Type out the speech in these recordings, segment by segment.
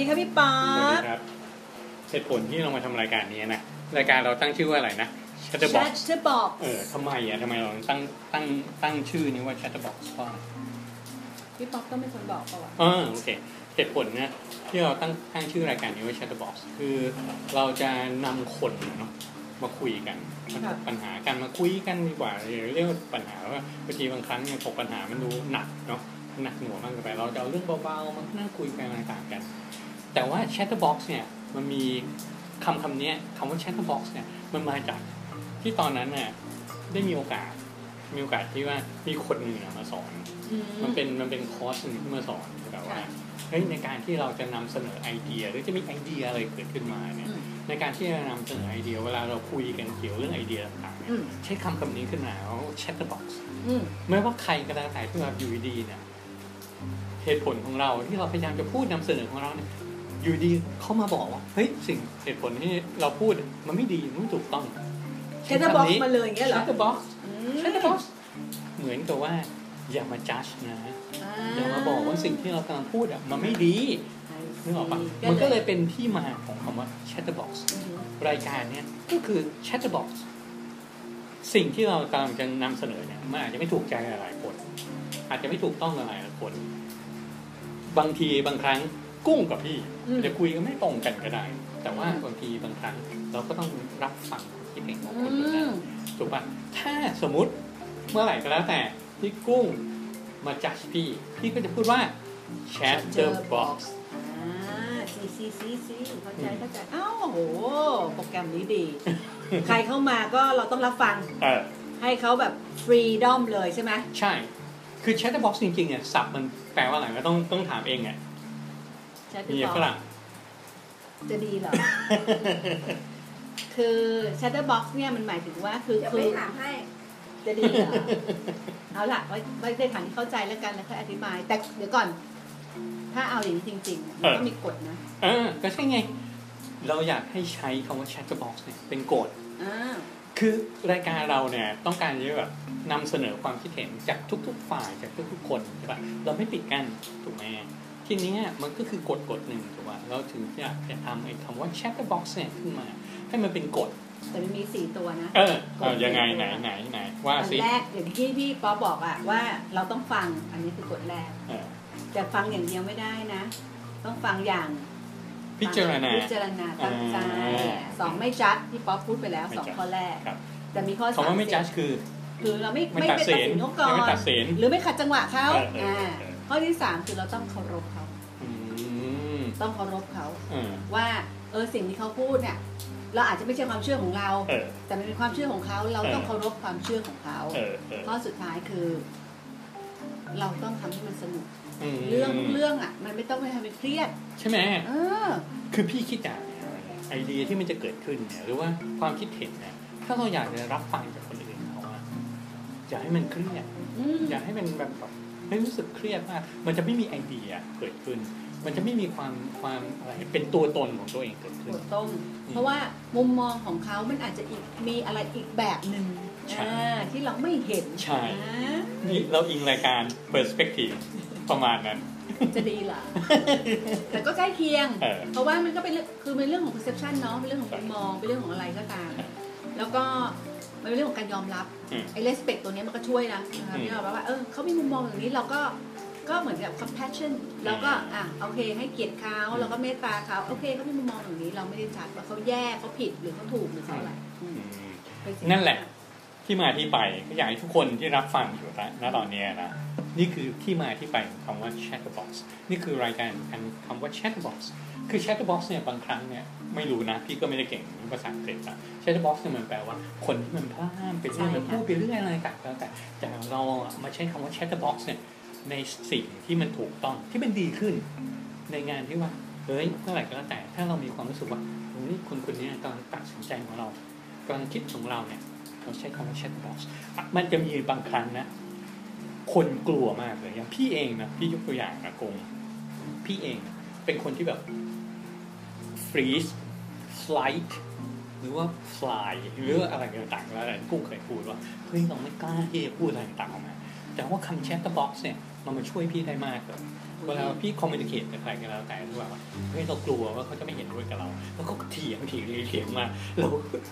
ดีครับพี่ป๊อสวัสปดีครับเหตุผลที่เรามาทำรายการนี้นะรายการเราตั้งชื่อว่าอะไรนะ Chatterbox แชทจะบอกเออทำไมอะทำไมเราตั้งตั้งตั้งชื่อนี้ว่า Chatterbox เพราะอะไรพี่ป๊อปต้องเป็นคนบอกเปล่าวะอ๋อโอเคเหตุผลนะที่เราตั้งตั้งชื่อรายการนี้ว่า Chatterbox คือเราจะนำคนเนาะมาคุยกันมาถกปัญหากันมาคุยกันดีกว่าเรียกว่าปัญหาว่าบางทีบางครั้งเนี่ยถกปัญหามันดูหนักเนาะหนักหน่วงมากเกินไป เราจะเอาเรื่องเบาๆมานั่งคุยกันอะไรต่างกัน แต่ว่า Chatterbox เนี่ยมันมีคำคำนี้คำว่า Chatterbox เนี่ยมันมาจากที่ตอนนั้นเนี่ยได้มีโอกาส มีโอกาสที่ว่ามีคนหนึ่งอะมาสอนอืมันเป็นมันเป็นคอร์สหนึ่งที่มาสอนแบบว่าเฮ้ยในการที่เราจะนำเสนอไอเดีย หรือจะมีไอเดียอะไรเกิดขึ้นมาเนี่ยอืมในการที่จะนำเสนอไอเดีย เวลาเราคุยกันเกี่ยวเรื่องไอเดียต่างๆเนี่ยอืมใช้คำคำนี้ขึ้นมาว่า Chatterbox อืมไม่ว่าใครก็แล้วแต่ที่มาอยู่ดีๆเนี่ยเหตุผลของเราที่เราพยายามจะพูดนำเสนอของเราเนี่ย อยู่ดีเขามาบอกว่าเฮ้ยสิ่งเหตุผลที่เราพูดมันไม่ดีมันไม่ถูกต้องแชทจะบอกมาเลยอย่างเงี้ยเหรอชัตเตอร์บ็อกซ์อืชัตเตอร์บ็อกซ์เหมือนกับว่า อย่ามาจัดนะอย่ามาบอกว่าสิ่งที่เรากำลังพูดอะมันไม่ดีนึกออกปะมันก็เลยเป็นที่มาของคำว่า Chatterbox อืมรายการเนี้ยก็คือ Chatterbox สิ่งที่เรากำลังจะนำเสนอเนี่ยมันอาจจะไม่ถูกใจหลายๆคน อาจจะไม่ถูกต้องกับหลายๆคน บางทีบางครั้ง กุ้งกับพี่อืมจะคุยกันไม่ตรงกันก็ได้ แต่ว่าบางทีบางครั้งเราก็ต้องรับฟังความคิดเห็นของคนคนนั้นถูกปะถ้าสมมุติเมื่อไหร่ก็แล้วแต่ที่กุ้งมาจัดพี่ พี่ก็จะพูดว่า Chatterbox อ่าซีซีซีซีเข้าใจเข้าใจอ้าวโอ้โหโปรแกรมนี้ดี ใครเข้ามาก็เราต้องรับฟังเออให้เขาแบบฟรีดอมเลยใช่ไหมใช่ คือ Chatterbox จริงๆเนี่ยศัพท์มันแปลว่าอะไรก็ต้องต้องถามเองอะ แชทมีจะบฝอกรั่งจะดีเหรอ คือ Chatterbox เนี่ยมันหมายถึงว่าคือเดี๋ยวคืไปอถามให้ จะดีเหรอ เอาล่ะไว้ไว้ในฐานที่เข้าใจแล้วกันแล้วค่อยอธิบาย แต่เดี๋ยวก่อน ถ้าเอาอย่างนี้จริงๆมันก็มีกฎนะเออก็ใช่ไง เราอยากให้ใช้คำว่า Chatterbox เนี่ยเป็นกฎ อ่าคือรายการเราเนี่ยต้องการที่จะแบบนำเสนอความคิดเห็นจากทุก ๆ ฝ่ายจากทุกๆคนใช่ปะเราไม่ปิดกั้นถูกไหม ทีเนี้ยมันก็คือกฎกฎหนึ่งถูกป่ะเราถึงอยากจะทำไอ้คำว่า chatterbox เนี่ยขึ้นมา ให้มันเป็นกฎแต่มันมีสี่ตัวนะ เออเอายังไงไหนไหนไหนว่าอันสิแรกอย่างที่พี่ป๊อปบอกอะว่าเราต้องฟังอันนี้คือกฎแรกเออแต่ฟังอย่างเดียวไม่ได้นะ ต้องฟังอย่าง พิจารณาพิจารณาตั้งใจอ่าสองไม่จัดพี่ป๊อปพูดไปแล้วไม่สองจัดข้อแรกครับแต่มีข้อสามคำว่าไม่สิจัดคือ คือเราไม่ไม่ไม่ตัดไปตัดสินสินเขาก่อไม่นตัดสินหรือไม่ขัดจังหวะเขาเออเอออ่าเออข้อที่สามคือเราต้องเคารพเขาอืม ต้องเคารพเขาเออว่าเออสิ่งที่เขาพูดเนี่ย เราอาจจะไม่ใช่ความเชื่อของเรา เออ แต่มันเป็นความเชื่อของเขา เราต้องเออเคารพความเชื่อของเขาเออเออข้อสุดท้ายคือ เราต้องทำให้มันสนุก มเรื่องเรื่องอะ มันไม่ต้องไปทำเป็นเครียด ใช่ไหม เออ คือพี่คิดอย่างเนี่ยไอเดียที่มันจะเกิดขึ้นเนี่ยหรือว่าความคิดเห็นเนี่ยถ้าเราอยากจะรับฟังจากคนอื่นเขาอะอย่าให้มันเครียดอืม อย่าให้มันแบบแบบไม่รู้สึกเครียดมาก มันจะไม่มีไอเดียเกิดขึ้น มันจะไม่มีความความอะไรเป็นตัวตนของตัวเองเกิดขึ้น ถูกต้องเพราะว่ามุมมองของเขามันอาจจะอีกมีอะไรอีกแบบหนึ่งใช่ อ่าที่เราไม่เห็นใช่อ่านี่เราอิงรายการ perspective ประมาณนั้น จะดีเหรอ แต่ก็ใกล้เคียง เออ เพราะว่ามันก็เป็นเรื่องคือเป็นเรื่องของ perception เนาะเป็นเรื่องของมุมมองเป็นเรื่องของอะไรก็ตาม แล้วก็มันเป็นเรื่องของการยอมรับอืมไอ้ respect ตัวเนี้ยมันก็ช่วยนะนะคะอืมที่เราแบบว่าเออเขามีมุมมองอย่างนี้เราก็ ก็เหมือนกับ compassion เราก็อะโอเค ให้เกียรติเขาเราก็เมตตาเขาโอเคเขามีมุมมองอย่างนี้เราไม่ได้จัดว่าเขาแย่เขาผิดหรือเขาถูกหรือเขาอะไรอืมอืมเป็นสิ่งนั่นแหละ ที่มาที่ไปก็อยากให้ทุกคนที่รับฟังอยู่นะณตอนเนี้ยนะนี่คือที่มาที่ไปของคำว่า chatterbox นี่คือรายการคำว่า chatterbox คือ chatterbox เนี่ยบางครั้งเนี่ยไม่รู้นะ พี่ก็ไม่ได้เก่งภาษาอังกฤษอะ chatterbox เนี่ยมันแปลว่าคนที่มันพลาดไปเรื่อยมันพูดไปเรื่อยอะไรต่างๆแล้วแต่แต่เราอะมาใช้คำว่า chatterbox เนี่ย ในสิ่งที่มันถูกต้องที่มันดีขึ้น ในงานที่ว่าเฮ้ยเมื่อไหร่ก็แล้วแต่ถ้าเรามีความรู้สึกว่าเฮ้ยคนคนนี้กำลังตัดสินใจของเรากำลังคิดของเราเนี่ยเราใช้คำว่า chatterbox อะมันจะมีบางครั้งนะ คนกลัวมากเลยอย่างพี่เองนะพี่ยกตัวอย่างนะกงพี่เองเป็นคนที่แบบ freeze flight หรือว่า fly หรือว่าอะไรต่างๆแล้วกุ้งเคยพูดว่าเฮ้ยเราไม่กล้าที่จะพูดอะไรต่างๆออกมาแต่ว่าคำ chatterbox เนี่ย มันมาช่วยพี่ได้มากเลยเวลาพี่ communicate กับใครก็แล้วแต่ที่ว่าว่าเฮ้ยเรากลัวว่าเขาจะไม่เห็นด้วยกับเรา แล้วก็เถียงเถียงเถียงมาเรา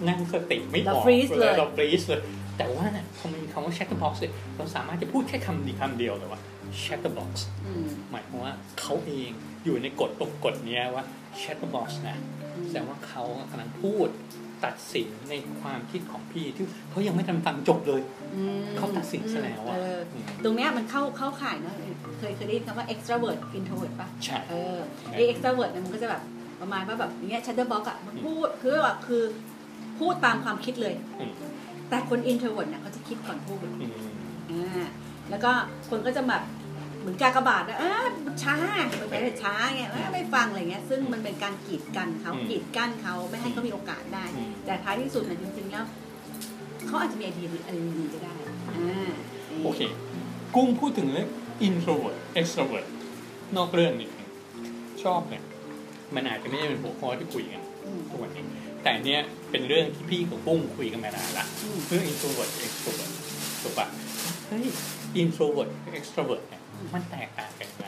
นั่งสติไม่อเราอก freeze เลยเรา freeze เลยแต่ว่าพอมีคำว่า chatterbox เนี่ยเราสามารถจะพูดแค่คำดีคำเดียวเลยว่า chatterbox อืมหมายความว่าเขาเองอยู่ในกฎตรงกฎเนี้ยว่า chatterbox นะแสดงว่าเขากำลังพูด ตัดสินในความคิดของพี่ที่เขายังไม่ทันฟังจบเลยอืมเขาตัดสินซะแล้วอะเออตรงเนี้ยมันเข้าเข้าข่ายเนอะเคยเคยได้ยินคำว่า extrovert introvert ป่ะใช่เออไอ extrovert เนี่ยมันก็จะแบบประมาณว่าแบบอย่างเงี้ย chatterbox อะมันพูดคือแบบคือพูดตามความคิดเลยอืมแต่คน introvert เนี่ยเขาจะคิดก่อนพูดอืมอ่าแล้วก็คนก็จะแบบ เหมือนกากบาทนะอ่าช้ามันเป็นช้าไงอ่าไม่ฟังอะไรเงี้ย ซึ่งมันเป็นการกีดกันเขากีดกั้นเขาไม่ให้เขามีโอกาสได้อืมแต่ท้ายที่สุดเนี่ยจริงๆแล้วเขาอาจจะมีไอเดียอะไรดีๆก็ได้อ่าโอเค กุ้งพูดถึงเรื่อง introvert extrovert นอกเรื่องนิดนึงชอบเนี่ยมันอาจจะไม่ได้เป็นหัวข้อที่คุยกันอืมทุกวันนี้แต่เนี้ยเป็นเรื่องที่พี่กับกุ้งคุยกันมานานละอืมเรื่อง introvert extrovert ถูกปะเฮ้ย introvert extrovert เนี่ย มันแตกต่างกันยังไง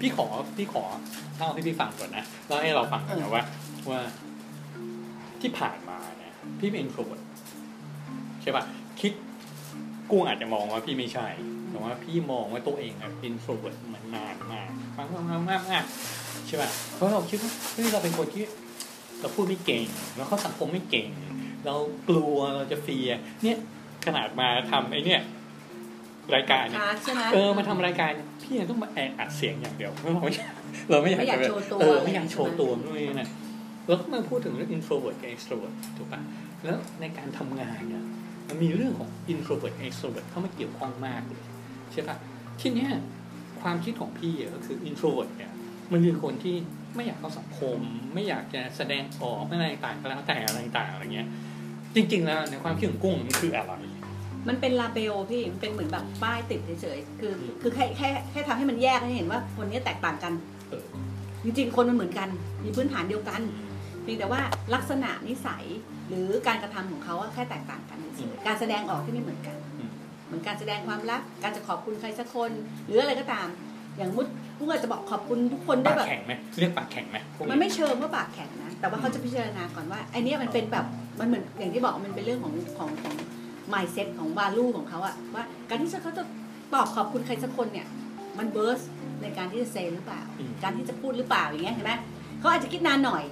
พี่ขอพี่ขอเล่าให้พี่ฟังก่อนนะเล่าให้เราฟังก่อนนะว่าว่าที่ผ่านมาเนี่ยพี่เป็น introvert ใช่ปะคิดกุ้งอาจจะมองว่าพี่ไม่ใช่แต่ว่าพี่มองว่าตัวเองอะ introvert มานานมากมากมากมากมากมากใช่ปะเพราะเราคิดว่าเฮ้ยเราเป็นคนที่เราพูดไม่เก่งเราเข้าสังคมไม่เก่ง เรากลัวเราจะเฟียร์เนี่ยขนาดมาทำไอ้เนี่ย รายการเนี่ยคาร์ดใช่ไหมเออมาทำรายการเนี่ยพี่ยังต้องมาแอบอัดเสียงอย่างเดียวเพราะเราไม่อยากเราไม่อยากไม่อยากจะโชว์ตัวเออไม่อยากโชว์ตัวใช่ไหมนู่นนี่นั่นแล้วก็มาพูดถึงเรื่อง introvert กับ extrovert ถูกปะแล้วในการทำงานเนี่ยมันมีเรื่องของ introvert extrovert เข้ามาเกี่ยวข้องมากเลยใช่ปะทีเนี้ยความคิดของพี่อะก็คือ introvert เนี่ยมันคือคนที่ไม่อยากเข้าสังคม ไม่อยากจะแสดงออกอะไรต่างๆก็แล้วแต่อะไรต่างๆอะไรเงี้ย จริง ๆ แล้วในความคิดของกุ้งมันคืออะไร มันเป็นลาเบลพี่มันเป็นเหมือนแบบป้ายติดเฉยๆคืออืมคือแค่แค่แค่ทำให้มันแยกให้เห็นว่าคนนี้แตกต่างกันเออจริงๆ คนมันเหมือนกัน มีพื้นฐานเดียวกัน เพียงแต่ว่าลักษณะนิสัยหรือการกระทำของเขาอะแค่แตกต่างกันเฉยๆการแสดงออกที่ไม่เหมือนกันอืมเหมือนการแสดงความรัก การจะขอบคุณใครสักคน หรืออะไรก็ตาม อย่างมุดผู้อาจจะบอกขอบคุณทุกคนได้ปากแบบแข็งไหมเรียกปากแข็งไหมพวกมันไม่เชิงว่าปากแข็งนะ แต่ว่าเขาจะพิจารณาก่อนว่าไอเนี้ยมันเป็นแบบมันเหมือนอย่างที่บอกมันเป็นเรื่องของของของ mindset ของ value ของเขาอะว่าการที่เขาจะตอบขอบคุณใครสักคนเนี่ย มันเบิร์สในการที่จะเซหรือเปล่าอืมการที่จะพูดหรือเปล่าอย่างเงี้ยเห็นไหมเขาอาจจะคิดนานหน่อย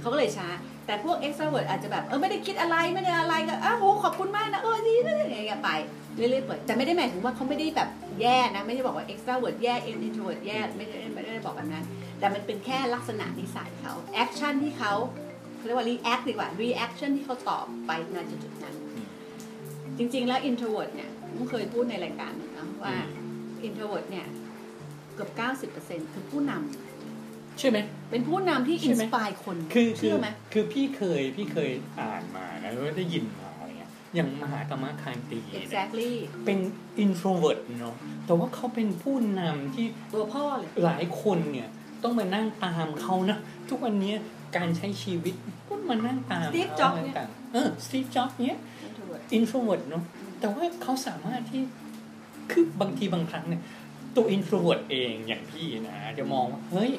เขาก็เลยช้า แต่พวก extrovert อาจจะแบบเออไม่ได้คิดอะไรไม่ได้อะไรก็อ้าวโหขอบคุณมากนะเออดีนะอย่างเงี้ยไปเรื่อยๆเปิดแต่ไม่ได้หมายถึงว่าเขาไม่ได้แบบแย่นะ ไม่ได้บอกว่า extrovert แย่ introvert แย่ไม่ได้ไม่ได้บอกแบบนั้น แต่มันเป็นแค่ลักษณะนิสัยเขา action ที่เขาเขาเรียกว่า react ดีกว่า reaction ที่เขาตอบไปณจุดๆนั้นอืม จริง ๆ แล้ว introvert เนี่ยผมเคยพูดในรายการหนึ่งนะว่าอืม introvert เนี่ยเกือบ 90%คือผู้นำใช่ไหมเป็นผู้นำที่ใช่ไหม inspire คนคือคืเชื่ออไหมคือพี่เคยพี่เคยอ่านมานะแล้วได้ยินมาอะไรเงี้ยอย่างมหาธรรมคานตีเนี่ย exactly เป็น introvert เนาะแต่ว่าเขาเป็นผู้นำที่ตัวพ่อเลยหลายคนเนี่ยต้องมานั่งตามเขานะ ทุกวันนี้การใช้ชีวิตก็มานั่งตาม Steve ขา Jobs อะไรเนี่ยต่างๆเออสตีฟจ็อบเนี่ย introvert introvert เนาะแต่ว่าเขาสามารถที่คือบางทีบางครั้งเนี่ย ตัว introvert เองอย่างพี่นะจะมองว่าเฮ้ย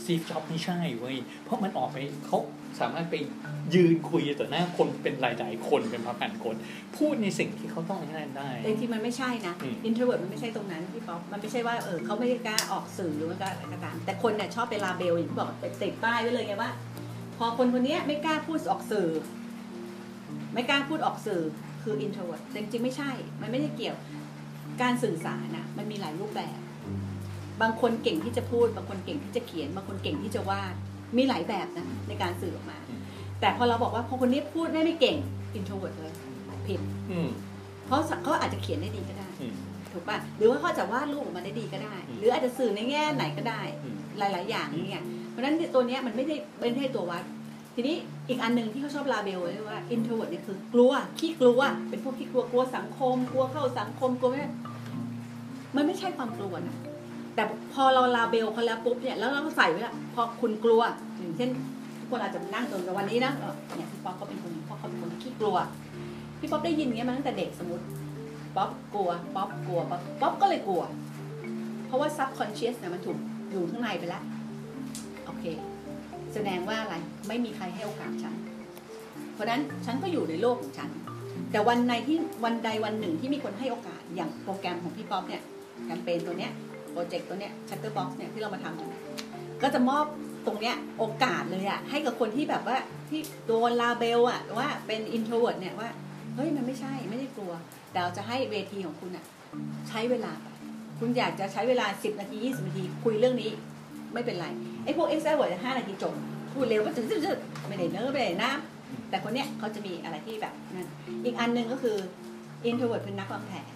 สตีฟจ็อบไม่ใช่เว้ย เพราะมันออกไปเขาสามารถไปยืนคุยต่อหน้าคนเป็นหลายๆคนเป็นพันๆคน พูดในสิ่งที่เขาต้องให้ได้ แต่จริงๆมันไม่ใช่นะอืม introvert มันไม่ใช่ตรงนั้นพี่ป๊อปมันไม่ใช่ว่าเออเขาไม่ได้กล้าออกสื่อหรือว่าอะไรก็ตามแต่คนเนี่ยชอบไปลาเบลอย่างที่บอกไปติดป้ายไว้เลยไงว่า พอคนคนเนี้ยไม่กล้าพูดออกสื่อ ไม่กล้าพูดออกสื่อ คือ introvert แต่จริงๆไม่ใช่ มันไม่ได้เกี่ยว การสื่อสารน่ะมันมีหลายรูปแบบ บางคนเก่งที่จะพูด บางคนเก่งที่จะเขียน บางคนเก่งที่จะวาด มีหลายแบบนะในการสื่อออกมา แต่พอเราบอกว่าพอคนนี้พูดได้ไม่เก่ง introvert เลยผิดอืมเพราะเขาอาจจะเขียนได้ดีก็ได้อืมถูกป่ะ หรือว่าเขาอาจจะวาดรูปออกมาได้ดีก็ได้อืมหรืออาจจะสื่อในแง่ไหนก็ได้อืมหลาย ๆ อย่างเนี่ย เพราะฉะนั้นตัวเนี้ยมันไม่ได้ไม่ใช่ตัววัด ทีนี้อีกอันหนึ่งที่เขาชอบ label ไว้ว่า introvert เนี่ยคือกลัวขี้กลัว เป็นพวกขี้กลัวกลัวสังคม กลัวเข้าสังคมกลัวไม่ได้มันไม่ใช่ความกลัวนะแต่พอเรา label เขาแล้วปุ๊บเนี่ยแล้วเราก็ใส่ไว้ละพอคุณกลัวอย่างเช่นทุกคนอาจจะนั่งตรงกับวันนี้นะเนี่ยพี่ป๊อปก็เป็นคนเพราะเขาเป็นคนขี้กลัวพี่ป๊อปได้ยินเงี้ยมาตั้งแต่เด็กสมมติป๊อปกลัวป๊อปกลัวป๊อปป๊อปก็เลยกลัว เพราะว่า subconscious เนี่ยมันถูกอยู่ข้างในไปแล้วโอเค แสดงว่าอะไรไม่มีใครให้โอกาสฉัน เพราะนั้นฉันก็อยู่ในโลกของฉัน แต่วันในที่วันใดวันหนึ่งที่มีคนให้โอกาสอย่างโปรแกรมของพี่ป๊อปเนี่ยแคมเปญตัวเนี้ยโปรเจกต์ตัวเนี้ย Chatterbox เนี่ยที่เรามาทำกันก็จะมอบตรงเนี้ยโอกาสเลยอะให้กับคนที่แบบว่าที่โดนลาเบลอะว่าเป็น introvert เนี่ยว่าเฮ้ยมันไม่ใช่ไม่ได้กลัวแต่เราจะให้เวทีของคุณอะใช้เวลา คุณอยากจะใช้เวลา 10 นาที 20 นาที คุยเรื่องนี้ไม่เป็นไร ไอ้พวก extrovert ห้านาทีจบพูดเร็วก็จะจะไม่ได้เนื้อไม่ได้น้ำแต่คนเนี้ยเขาจะมีอะไรที่แบบนั่นอีกอันหนึ่งก็คือ introvert เป็นนักวางแผน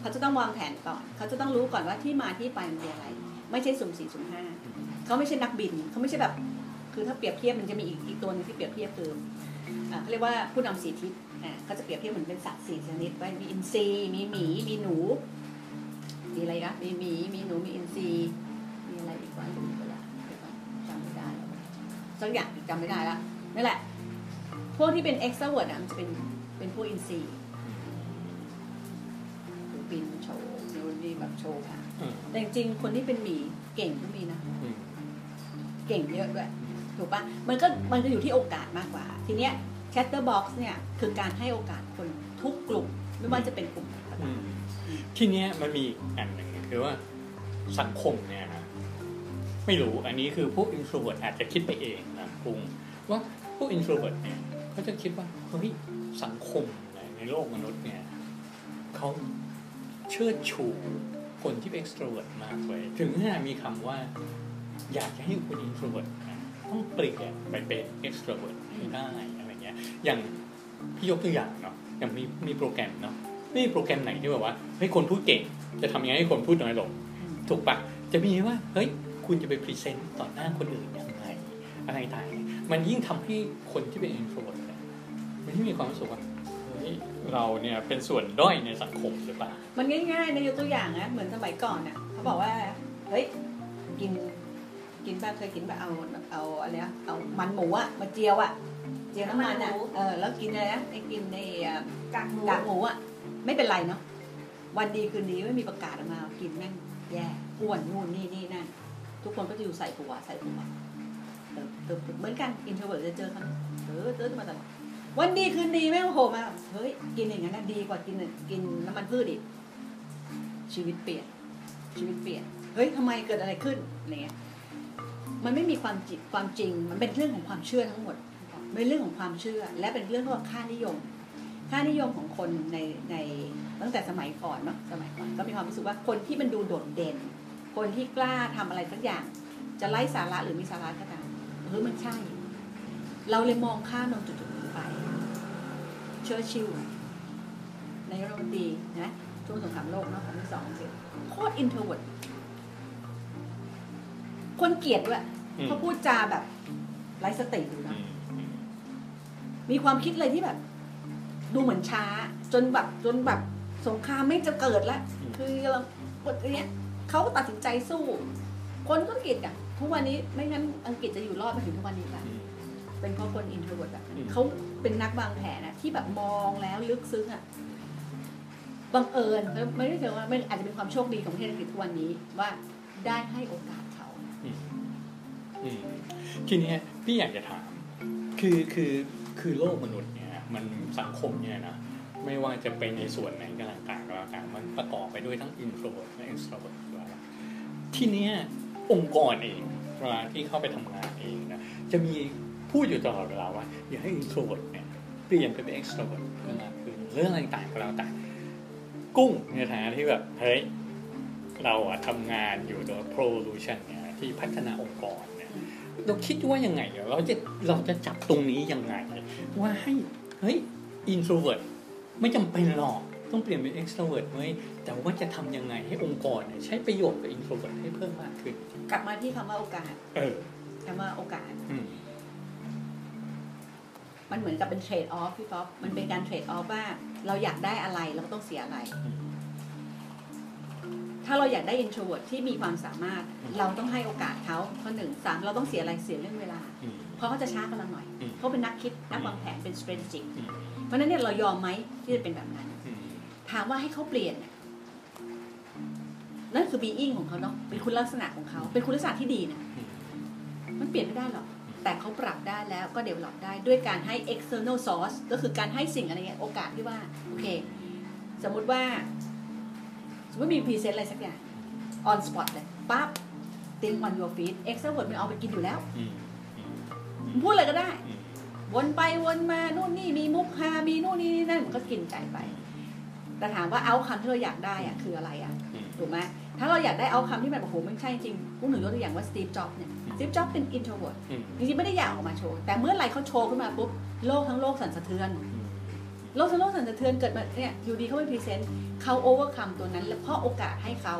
เขาจะต้องวางแผนก่อน เขาจะต้องรู้ก่อนว่าที่มาที่ไปมันเป็นอะไร ไม่ใช่สุ่มสี่สุ่มห้าเขาไม่ใช่นักบิน เขาไม่ใช่แบบ คือถ้าเปรียบเทียบมันจะมีอีกอีกตัวนึงที่เปรียบเทียบคือเขาเรียกว่าผู้นำสีทิศอ่าเขาจะเปรียบเทียบเหมือนเป็นสัตว์สี่ชนิดไว้มีอินทรีมีหมีมีหนูมีอะไรนะมีหมีมีหนูมีอินทรีมีอะไรอีกวะ สักอย่างจำไม่ได้ละนั่นแหละ พวกที่เป็น extrovert อะมันจะเป็นเป็นพวกอินทรีคือบินโชว์นู่นนี่แบบโชว์ค่ะอืมแต่จริงๆคนที่เป็นหมีเก่งก็มีนะอืมเก่งเยอะด้วย ถูกปะมันก็มันจะอยู่ที่โอกาสมากกว่า ทีเนี้ย Chatterbox เนี่ยคือการให้โอกาสคนทุกกลุ่มไม่ว่าจะเป็นกลุ่มไหนก็อืตามมทีเนี้ยมันมีอีกอันหนึ่งคือว่าสังคมเนี่ยนะ ไม่รู้อันนี้คือพวก introvert อาจจะคิดไปเองนะปุงว่าพวก introvert เนี่ยเขาจะคิดว่าเฮ้ยสังคมในโลกมนุษย์เนี่ยเขาเชิดชูคนที่เป็น extrovert มากเลยถึงขนาดมีคำว่า อยากจะให้คุณ introvert นะต้องเปลี่ยนไปเป็น extrovert ให้ได้อะไรเงี้ยอย่างพี่ยกตัวอย่างเนาะอย่างมีมีโปรแกรมเนาะไม่มีโปรแกรมไหนที่แบบว่าเฮ้คนพูดเก่ง จะทำยังไงให้คนพูดน้อยลง ถูกปะจะมีว่าเฮ้ย คุณจะไปพรีเซนต์ต่อหน้าคนอื่นยังไงอะไรต่างๆมันยิ่งทำให้คนที่เป็น introvert เนี่ยมันยิ่งมีความรู้สึกว่าเฮ้ยเราเนี่ยเป็นส่วนด้อยในสังคมหรือเปล่า มันง่ายๆนะยกตัวอย่างนะเหมือนสมัยก่อนอะเขาบอกว่า เฮ้ย กิน กินแบบเคยกินแบบเอา เอาอะไรนะเอามันหมูอะมาเจียวอะเจียวน้ำมันอะเออ แล้วกินอะไรนะไอ้กินในเอ่อกากหมูกากหมูอะไม่เป็นไรเนาะ วันดีคืนดีไม่มีประกาศออกมา กินแม่งแย่อ้วนนู่นนี่นี่นั่น ทุกคนก็จะอยู่ใส่หัวใส่หัวเออเออเหมือนกัน introvert จะเจอเขาเออเจอมาตลอดวันดีคืนดีแม่งโผล่มาเฮ้ยกินอย่างนั้นดีกว่ากินกินน้ำมันพืชอีกชีวิตเปลี่ยนชีวิตเปลี่ยนเฮ้ยทำไมเกิดอะไรขึ้นอะไรเงี้ยมันไม่มีความจิตความจริง มันเป็นเรื่องของความเชื่อทั้งหมดเป็นเรื่องของความเชื่อ และเป็นเรื่องของค่านิยม ค่านิยมของคนในในตั้งแต่สมัยก่อนเนาะสมัยก่อนก็มีความรู้สึกว่าคนที่มันดูโดดเด่น คนที่กล้าทำอะไรสักอย่าง จะไร้สาระหรือมีสาระก็ตามเฮ้ยมันใช่ เราเลยมองข้ามตรงจุดๆนี้ไป เชอร์ชิลนายกรัฐมนตรีนะช่วงสงครามโลกเนาะครั้งที่สองสิโคตร introvert คนเกลียดด้วยอืมเขาพูดจาแบบไร้สติอยู่อืนะมอืมมีความคิดอะไรที่แบบ ดูเหมือนช้า จนแบบจนแบบสงครามไม่จะเกิดแล้วคือกำลังกดเนี้ย เขาก็ตัดสินใจสู้ คนก็อังกฤษอะทุกวันนี้ไม่งั้นอังกฤษจะอยู่รอดมาถึงทุกวันนี้ค่ะอืมเป็นเพราะคน introvert แบบนั้นอืมเขาเป็นนักวางแผนอะที่แบบมองแล้วลึกซึ้งอะบังเอิญเขาไม่ได้เชิงว่าไม่อาจจะเป็นความโชคดีของประเทศอังกฤษทุกวันนี้ว่าได้ให้โอกาสเขาอืมอืมทีเนี้ยพี่อยากจะถาม คือคือคือโลกมนุษย์เนี่ย มันสังคมเนี่ยนะ ไม่ว่าจะเป็นในส่วนไหนก็ต่างๆก็แล้วแต่มันประกอบไปด้วยทั้ง introvert และ extrovert อยู่แล้ว ที่เนี้ยองค์กรเองเวลาที่เข้าไปทำงานเองนะจะมีพูดอยู่ตลอดเวลาว่า อย่าให้ introvert เนี่ยเปลี่ยนไปเป็น extrovert เพิ่มมากขึ้นเรื่องอะไรต่างๆก็แล้วแต่กุ้งในฐานะที่แบบเฮ้ยเราอะทำงานอยู่ตัว Prolution เนี่ยที่พัฒนาองค์กรเนี่ยเราคิดว่ายังไงเราจะเราจะจับตรงนี้ยังไงว่าให้เฮ้ย introvert ไม่จำเป็นหรอก ต้องเปลี่ยนเป็น extrovert เว้ยแต่ว่าจะทำยังไงให้องค์กรเนี่ยใช้ประโยชน์กับ introvert ให้เพิ่มมากขึ้น กลับมาที่คำว่าโอกาสเออคำว่าโอกาสอืมมันเหมือนกับเป็นเทรดออฟพี่ป๊อปมันเป็นการเทรดออฟว่า เราอยากได้อะไรเราก็ต้องเสียอะไรอืมถ้าเราอยากได้ introvert ที่มีความสามารถอืมเราต้องให้โอกาสเขาข้อหนึ่งสามเราต้องเสียอะไรเสียเรื่องเวลาอืมเพราะเขาจะช้ากว่าเราหน่อยอืมเขาเป็นนักคิดนักวางแผนเป็น strategic อืมเพราะฉะนั้นเนี่ยเรายอมไหมที่จะเป็นแบบนั้นอืม ถามว่าให้เขาเปลี่ยนเนี่ยนั่นคือ being ของเขาเนาะเป็นคุณลักษณะของเขา เป็นคุณลักษณะที่ดีนะอืมมันเปลี่ยนไม่ได้หรอกแต่เขาปรับได้แล้วก็ develop ได้ด้วยการให้ external source ก็คือการให้สิ่งอะไรเงี้ยโอกาสที่ว่าโอเค สมมุติว่า สมมติมี present อะไรสักอย่าง on spot เลยปั๊บ think on your feet extrovert มันเอาไปกินอยู่แล้วอืมอืมมันพูดอะไรก็ได้อืมวนไปวนมานู่นนี่มีมุกฮามีนู่นนี่นั่นมันก็กินใจไป แต่ถามว่าเอาคำที่เราอยากได้อะคืออะไรอะอืมถูกไหมถ้าเราอยากได้เอาคำที่แบบโอ้โหไม่ใช่จริงพูดถึงยกตัวอย่างว่าสตีฟจ็อบเนี่ยสตีฟจ็อบเป็น introvert อืมจริงๆไม่ได้อยากออกมาโชว์ แต่เมื่อไหรเขาโชว์ขึ้นมาปุ๊บโลกทั้งโลกสั่นสะเทือนอืมโลกทั้งโลกสั่นสะเทือนเกิดมาเนี่ยอยู่ดีเขาไป present เขา overcome ตัวนั้น แล้วเพราะโอกาสให้เขา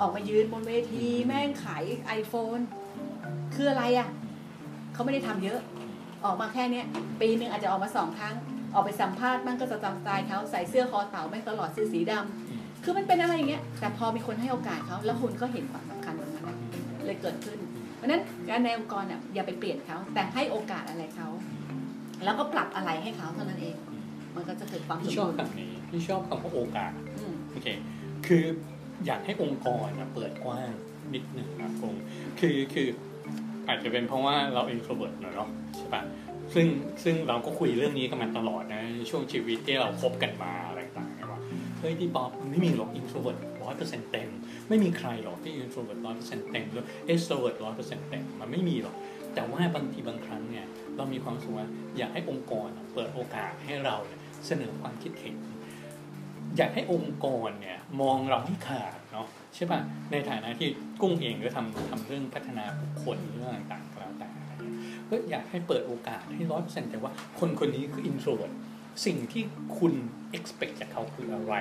ออกมายืนบนเวทีแม่งขาย iPhone คืออะไรอะเขาไม่ได้ทำเยอะ ออกมาแค่เนี้ยปีหนึ่งอาจจะออกมาสองครั้ง ออกไปสัมภาษณ์บ้างก็จะตามสไตล์เขาใส่เสื้อคอเต่าแม่งตลอดเสื้อสีดำคือมันเป็นอะไรอย่างเงี้ยแต่พอมีคนให้โอกาสเขาแล้วคุณก็เห็นความสำคัญตรงนั้นนะเลยเกิดขึ้น เพราะฉะนั้นการในองค์กรอะอย่าไปเปลี่ยนเขาแต่ให้โอกาสอะไรเขาแล้วก็ปรับอะไรให้เขาเท่านั้นเอง มันก็จะเกิดความสพี่มชอบบูรณ์คำนี้พี่ชอบคำว่าโอกาสอืมโอเคคืออยากให้องค์กรอะเปิดกว้างนิดหนึ่งนะคงคือคืออาจจะเป็นเพราะว่าเรา introvert หน่อยเนาะใช่ปะ ซึ่งซึ่งเราก็คุยเรื่องนี้กันมาตลอดนะช่วงชีวิตที่เราคบกันมาอะไรต่างๆเนี่ยว่าเฮ้ยที่ป๊อปมันไม่มีหรอก introvert ร้อยเปอร์เซ็นต์เต็มไม่มีใครหรอกที่ introvert ร้อยเปอร์เซ็นต์เต็มหรือ extrovert ร้อยเปอร์เซ็นต์เต็มมันไม่มีหรอกแต่ว่าบางทีบางครั้งเนี่ยเรามีความสึกว่าอยากให้องค์กรเปิดโอกาสให้เราเสนอความคิดเห็นอยากให้องค์กรเนี่ยมองเราให้ขาดเนาะใช่ป่ะในฐานะที่กุ้งเองก็ทำทำเรื่องพัฒนาบุคคลเรื่องต่างๆก็แล้วแต่อะไรเงี้ย ก็อยากให้เปิดโอกาสให้ร้อยเปอร์เซ็นต์แต่ว่าคนคนนี้คือ introvert สิ่งที่คุณ expect จากเขาคืออะไร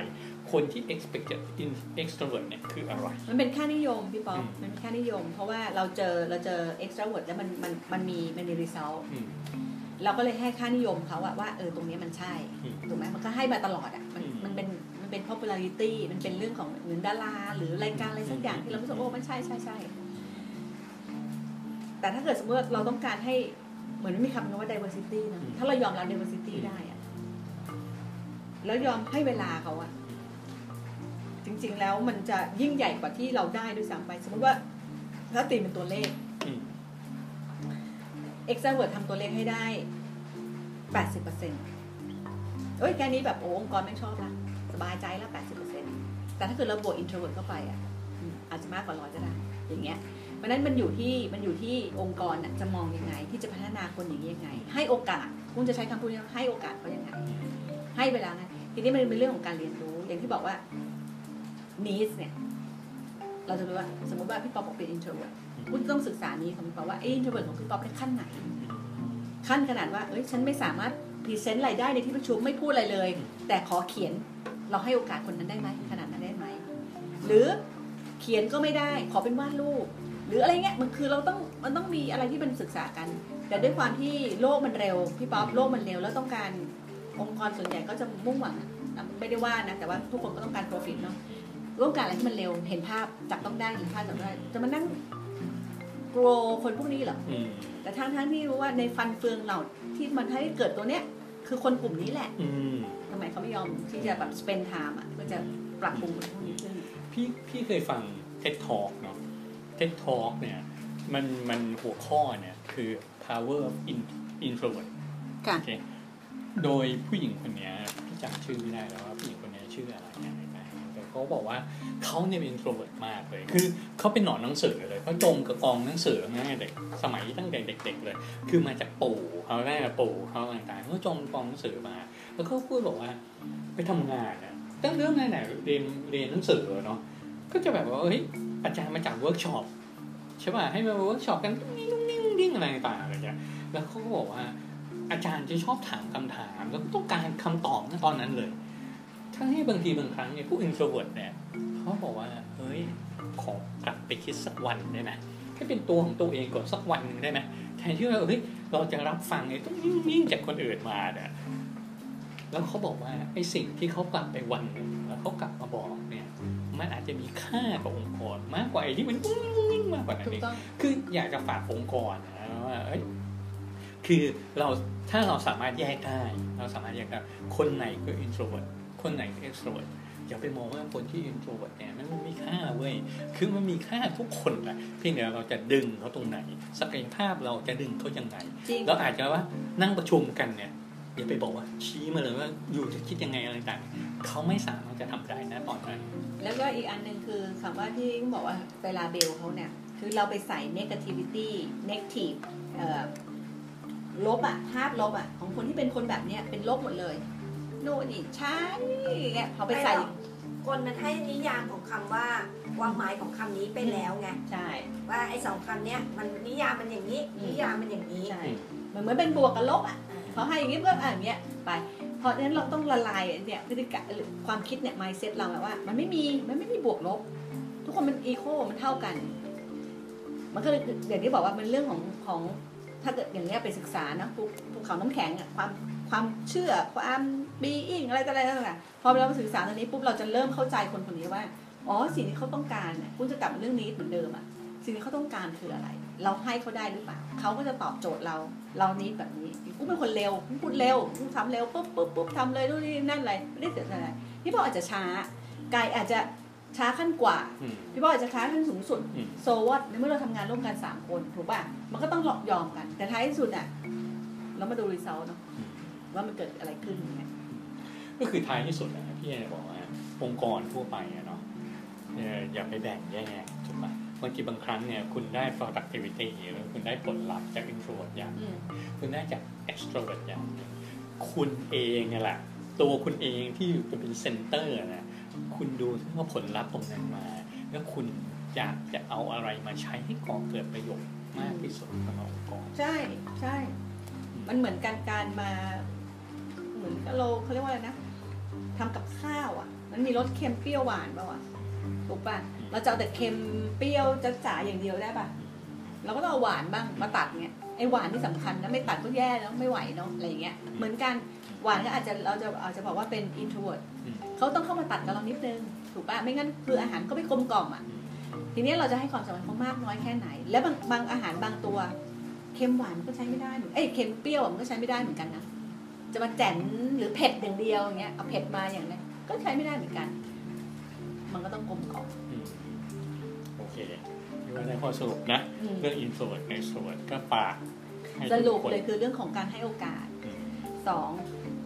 คนที่ expect จาก in- extrovert เนี่ยคืออะไร มันเป็นค่านิยมพี่ป๊อปอืมมันเป็นค่านิยม เพราะว่าเราเจอเราเจอ extravert แล้วมันมันมันมีมันมี result อืมเราก็เลยให้ค่านิยมเขาอะว่าเออตรงนี้มันใช่อืมถูกไหมมันก็ให้มาตลอดอะมันอืมมันเป็นมันเป็น popularity มันเป็นเรื่องของเหมือนดาราหรือรายการอะไรสักอย่างที่เรารู้สึกโอ้มันใช่ใช่ใช่ แต่ถ้าเกิดสมมติว่าเราต้องการให้เหมือนไม่มีคำว่า diversity นะถ้าเรายอมรับ diversity ได้อะแล้วยอมให้เวลาเขาอะจริง ๆ แล้วมันจะยิ่งใหญ่กว่าที่เราได้ด้วยซ้ำไป สมมติว่าถ้าตีเป็นตัวเลขอืม extravert ทำตัวเลขให้ได้80%เอ้ยแค่นี้แบบโอ้องค์กรไม่ชอบละสบายใจละ80%แต่ถ้าเกิดเราบวก introvert เข้าไปอะอืมอาจจะมากกว่าร้อยก็ได้ อย่างเงี้ยเพ ราะนั้นมันอยู่ที่มันอยู่ที่องค์กรจะมองยังไง ที่จะพัฒนาคนอย่างนี้ยังไง ให้โอกาสคุณจะใช้คำพูดนี้ให้โอกาสเขายังไง ให้เวลาไงทีนี้มันเป็นเรื่องของการเรียนรู้ อย่างที่บอกว่า needs เนี่ย เราจะรู้ว่า สมมติว่าพี่ป๊อปเป็น introvert คุณต้องศึกษานี้ของพี่ป๊อปว่าเอ้ introvert ของพี่ป๊อปเป็นขั้นไหน ขั้นขนาดว่า เอ้ย ฉันไม่สามารถ present อะไรได้ในที่ประชุมไม่พูดอะไรเลย แต่ขอเขียน เราให้โอกาสคนนั้นได้ไหมขนาดนั้นได้ไหม หรือเขียนก็ไม่ได้ ขอเป็นวาดรูป รืออะไรเงี้ยมันคือเราต้องมันต้องมีอะไรที่มันศึกษากัน แต่ด้วยความที่โลกมันเร็วพี่ป๊อปโลกมันเร็วแล้วต้องการองค์กรส่วนใหญ่ก็จะมุ่งหวังนะไม่ได้ว่านะแต่ว่าทุกคนก็ต้องการ profit เนาะต้องการอะไรที่มันเร็วเห็นภาพจับต้องได้เห็นภาพจับต้องได้จะมานั่งกลัวคนพวกนี้เหรออืมแต่ทั้งทั้งๆที่รู้ว่าในฟันเฟืองเราที่มันให้เกิดตัวเนี้ยคือคนกลุ่มนี้แหละอืมทำไมเขาไม่ยอมที่จะแบบ spend time อะก็จะปรับปรุงมันพวกนี้ขึ้นพี่พี่เคยฟัง TED Talk เนาะ TED Talk เนี่ยมันมันหัวข้อเนี่ยคือ power of in- introvert ค่ะโอเคโดยผู้หญิงคนเนี้ยพี่จำชื่อไม่ได้แล้วว่าผู้หญิงคนเนี้ยชื่ออะไรเนี่ยนะแต่เขาบอกว่าเขาเนี่ยเป็น introvert มากเลย คือเขาเป็นหนอนหนังสือเลยเขาจมกับกองหนังสือมาตั้งแต่เด็กสมัยตั้งแต่เด็ก ๆ เลย คือมาจากปู่เขาแม่ปู่เขาต่างๆเขาจมกองหนังสือมา แล้วเขาพูดบอกว่าไปทำงานอะตั้งเรื่องงานไหนเรียนเรียนหนังสือเนาะก็จะแบบว่าเฮ้ย อาจารย์มาจากเวิร์กช็อปใช่ป่ะให้มาเวิร์กช็อปกันนิ่งนิ่งนิ่งอะไรต่างๆอะไรเงี้ยแล้วเขาก็บอกว่า อาจารย์จะชอบถามคำถาม แล้วก็ต้องการคำตอบณตอนนั้นเลย ทั้งที่บางทีบางครั้งเนี่ยผู้ introvert เนี่ยเขาบอกว่าเฮ้ยขอกลับไปคิดสักวันได้ไหมให้เป็นตัวของตัวเองก่อนสักวันหนึ่งได้ไหมแทนที่ว่าเฮ้ยเราจะรับฟังไอ้ต้องนิ่งๆจากคนอื่นมาเนี่ยแล้วเขาบอกว่าไอ้สิ่งที่เขากลับไปวันหนึ่งแล้วเขากลับมาบอก มันอาจจะมีค่ากับองค์กรมากกว่าไอ้ที่มันวิ่งมากกว่านั้นถูเอกงต้องคืออยากจะฝากองค์กรนะว่าเอ้ยคือเราถ้าเราสามารถแยกได้เราสามารถแยกได้คนไหนคือ introvert คนไหนคือ extrovert ออย่าไปมองว่าคนที่ introvert เนี่ยมันไม่มีค่าเว้ยคือมันมีค่าทุกคนแหละเพียงแต่เราจะดึงเขาตรงไหนศักยภาพเราจะดึงเขายังไงจริงเราอาจจะว่านั่งประชุมกันเนี่ยอย่าไปบอกว่าชี้มาเลยว่าอยู่จะคิดยังไงอะไรต่างเขาไม่สามารถจะทำได้นะตอนนั้น แล้วก็อีกอันหนึ่งคือคำว่าที่บอกว่าเวลาเบลเขาเนี่ย คือเราไปใส่ negativity negative เอ่อลบอะภาพลบอะของคนที่เป็นคนแบบเนี้ยเป็นลบหมดเลยโน่นนี่ใช่เงี้ยพอไปใส่ไม่หรอกคนมันให้นิยามของคำว่าความหมายของคำนี้ไปแล้วไงใช่ว่าไอ้สองคำเนี้ยมันนิยามมันอย่างนี้อืมนิยามมันอย่างนี้ใช่อืมมันเหมือนเป็นบวกกับลบอะอ่าเขาให้อย่างนี้เพื่ออ่าอย่างเงี้ยไป เพราะฉะนั้นเราต้องละลายเนี่ยพฤติกรรมหรือความคิดเนี่ย mindset เราอะว่า มันไม่มีมันไม่มีบวกลบ ทุกคนมันอีโคมันเท่ากัน มันก็เลยอย่างที่บอกว่ามันเรื่องของของถ้าเกิดอย่างเงี้ยไปศึกษานะภูภูเขาน้ำแข็งอะความความเชื่อความบีอิงอะไรต่ออะไรต่างๆพอเราไปศึกษาตรงนี้ปุ๊บเราจะเริ่มเข้าใจคนคนนี้ว่าอ๋อสิ่งที่เขาต้องการเนี่ยคุณจะกลับมาเรื่องนี้เหมือนเดิมอะ สิ่งที่เขาต้องการคืออะไร เราให้เขาได้หรือเปล่าเขาก็จะตอบโจทย์เราเรานี้แบบนี้กูเป็นคนเร็วกูพูดเร็วกูทำเร็วปุ๊บปุ๊บปุ๊บทำเลยนู่นนี่นั่นอะไรไม่ได้เสียอะไรพี่บอกอาจจะช้ากายอาจจะช้าขั้นกว่าอืมพี่บอกอาจจะช้าขั้นสูงสุดอืมโซวัตในเมื่อเราทำงานร่วมกันสามคนถูกป่ะมันก็ต้องยอมกัน แต่ท้ายที่สุดอะเรามาดูรีเซลเนาะอืมว่ามันเกิดอะไรขึ้นอย่างเงี้ยก็คือท้ายที่สุดนะพี่จะบอกว่าองค์กรทั่วไปอะเนาะเอ่ออย่าไปแบ่งแยกถูกไหม บางทีบางครั้งเนี่ยคุณได้ productivity หรือคุณได้ผลลัพธ์จาก introvert อย่างอืมคุณได้จาก extrovert อย่างหนึ่งคุณเองเนี่ยแหละ ตัวคุณเองที่เป็น center นะคุณดูว่าผลลัพธ์ตรงนั้นมา แล้วคุณอยากจะเอาอะไรมาใช้ให้ก่อเกิดประโยชน์มากที่สุดสำหรับองค์กรใช่ใช่มันเหมือนการการมา เหมือนกับเราเขาเรียกว่าอะไรนะทำกับข้าวอะ มันมีรสเค็มเปรี้ยวหวานป่าวะถูกป่ะ เราจะเอาแต่เค็มเปรี้ยวจะจ๋าอย่างเดียวได้ป่ะเราก็ต้องเอาหวานบ้างมาตัดเงี้ยไอหวานที่สำคัญนะไม่ตัดก็แย่แล้วไม่ไหวเนาะอะไรอย่างเงี้ยเหมือนกันหวานก็อาจจะเราจะอาจจะบอกว่าเป็น introvert อืมเขาต้องเข้ามาตัดกับเรานิดนึง ถูกป่ะไม่งั้นคืออาหารก็ไม่กลมกล่อมอะทีนี้เราจะให้ความสำคัญเขามากน้อยแค่ไหน แล้วบางบางอาหารบางตัวเค็มหวานมันก็ใช้ไม่ได้เหมือนเอ้ยเค็มเปรี้ยวอะมันก็ใช้ไม่ได้เหมือนกันนะจะมาแจ่นหรือเผ็ดอย่างเดียวอย่างเงี้ยเอาเผ็ดมาอย่างเนี้ยก็ใช้ไม่ได้เหมือนกัน มันก็ต้องกลมกล่อมอืมโอ เคนี่ว่าได้ข้อสรุปนะ อืม เรื่อง introvert extrovert ก็ฝากให้สรุทุปกคนเลยคือเรื่องของการให้โอกาส อืม สอง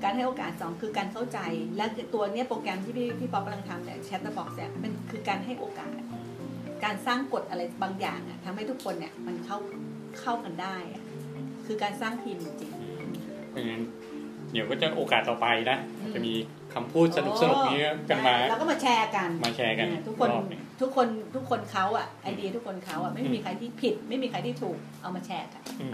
การให้โอกาสสองคือการเข้าใจและตัวเนี้ยโปรแกรมที่พี่พี่ป๊อปกำลังทำเนี่ยแชทบ็อกซ์เนี่ยมันคือการให้โอกาส การสร้างกฎอะไรบางอย่างอะทำให้ทุกคนเนี่ยมันเข้าเข้ากันได้อะคือการสร้างทีมจริง เพราะฉะนั้น เดี๋ยวก็จะโอกาสต่อไปนะอืมจะมีคำพูดสนุกสนุกๆนี้กันมาแล้วก็มาแชร์กันมาแชร์กันเออทุกคนรอบหนึ่งทุกคนทุกคนเขาอะไอเดียทุกคนเขาอะไม่มีใครที่ผิด ไม่มีใครที่ถูกเอามาแชร์กันอืม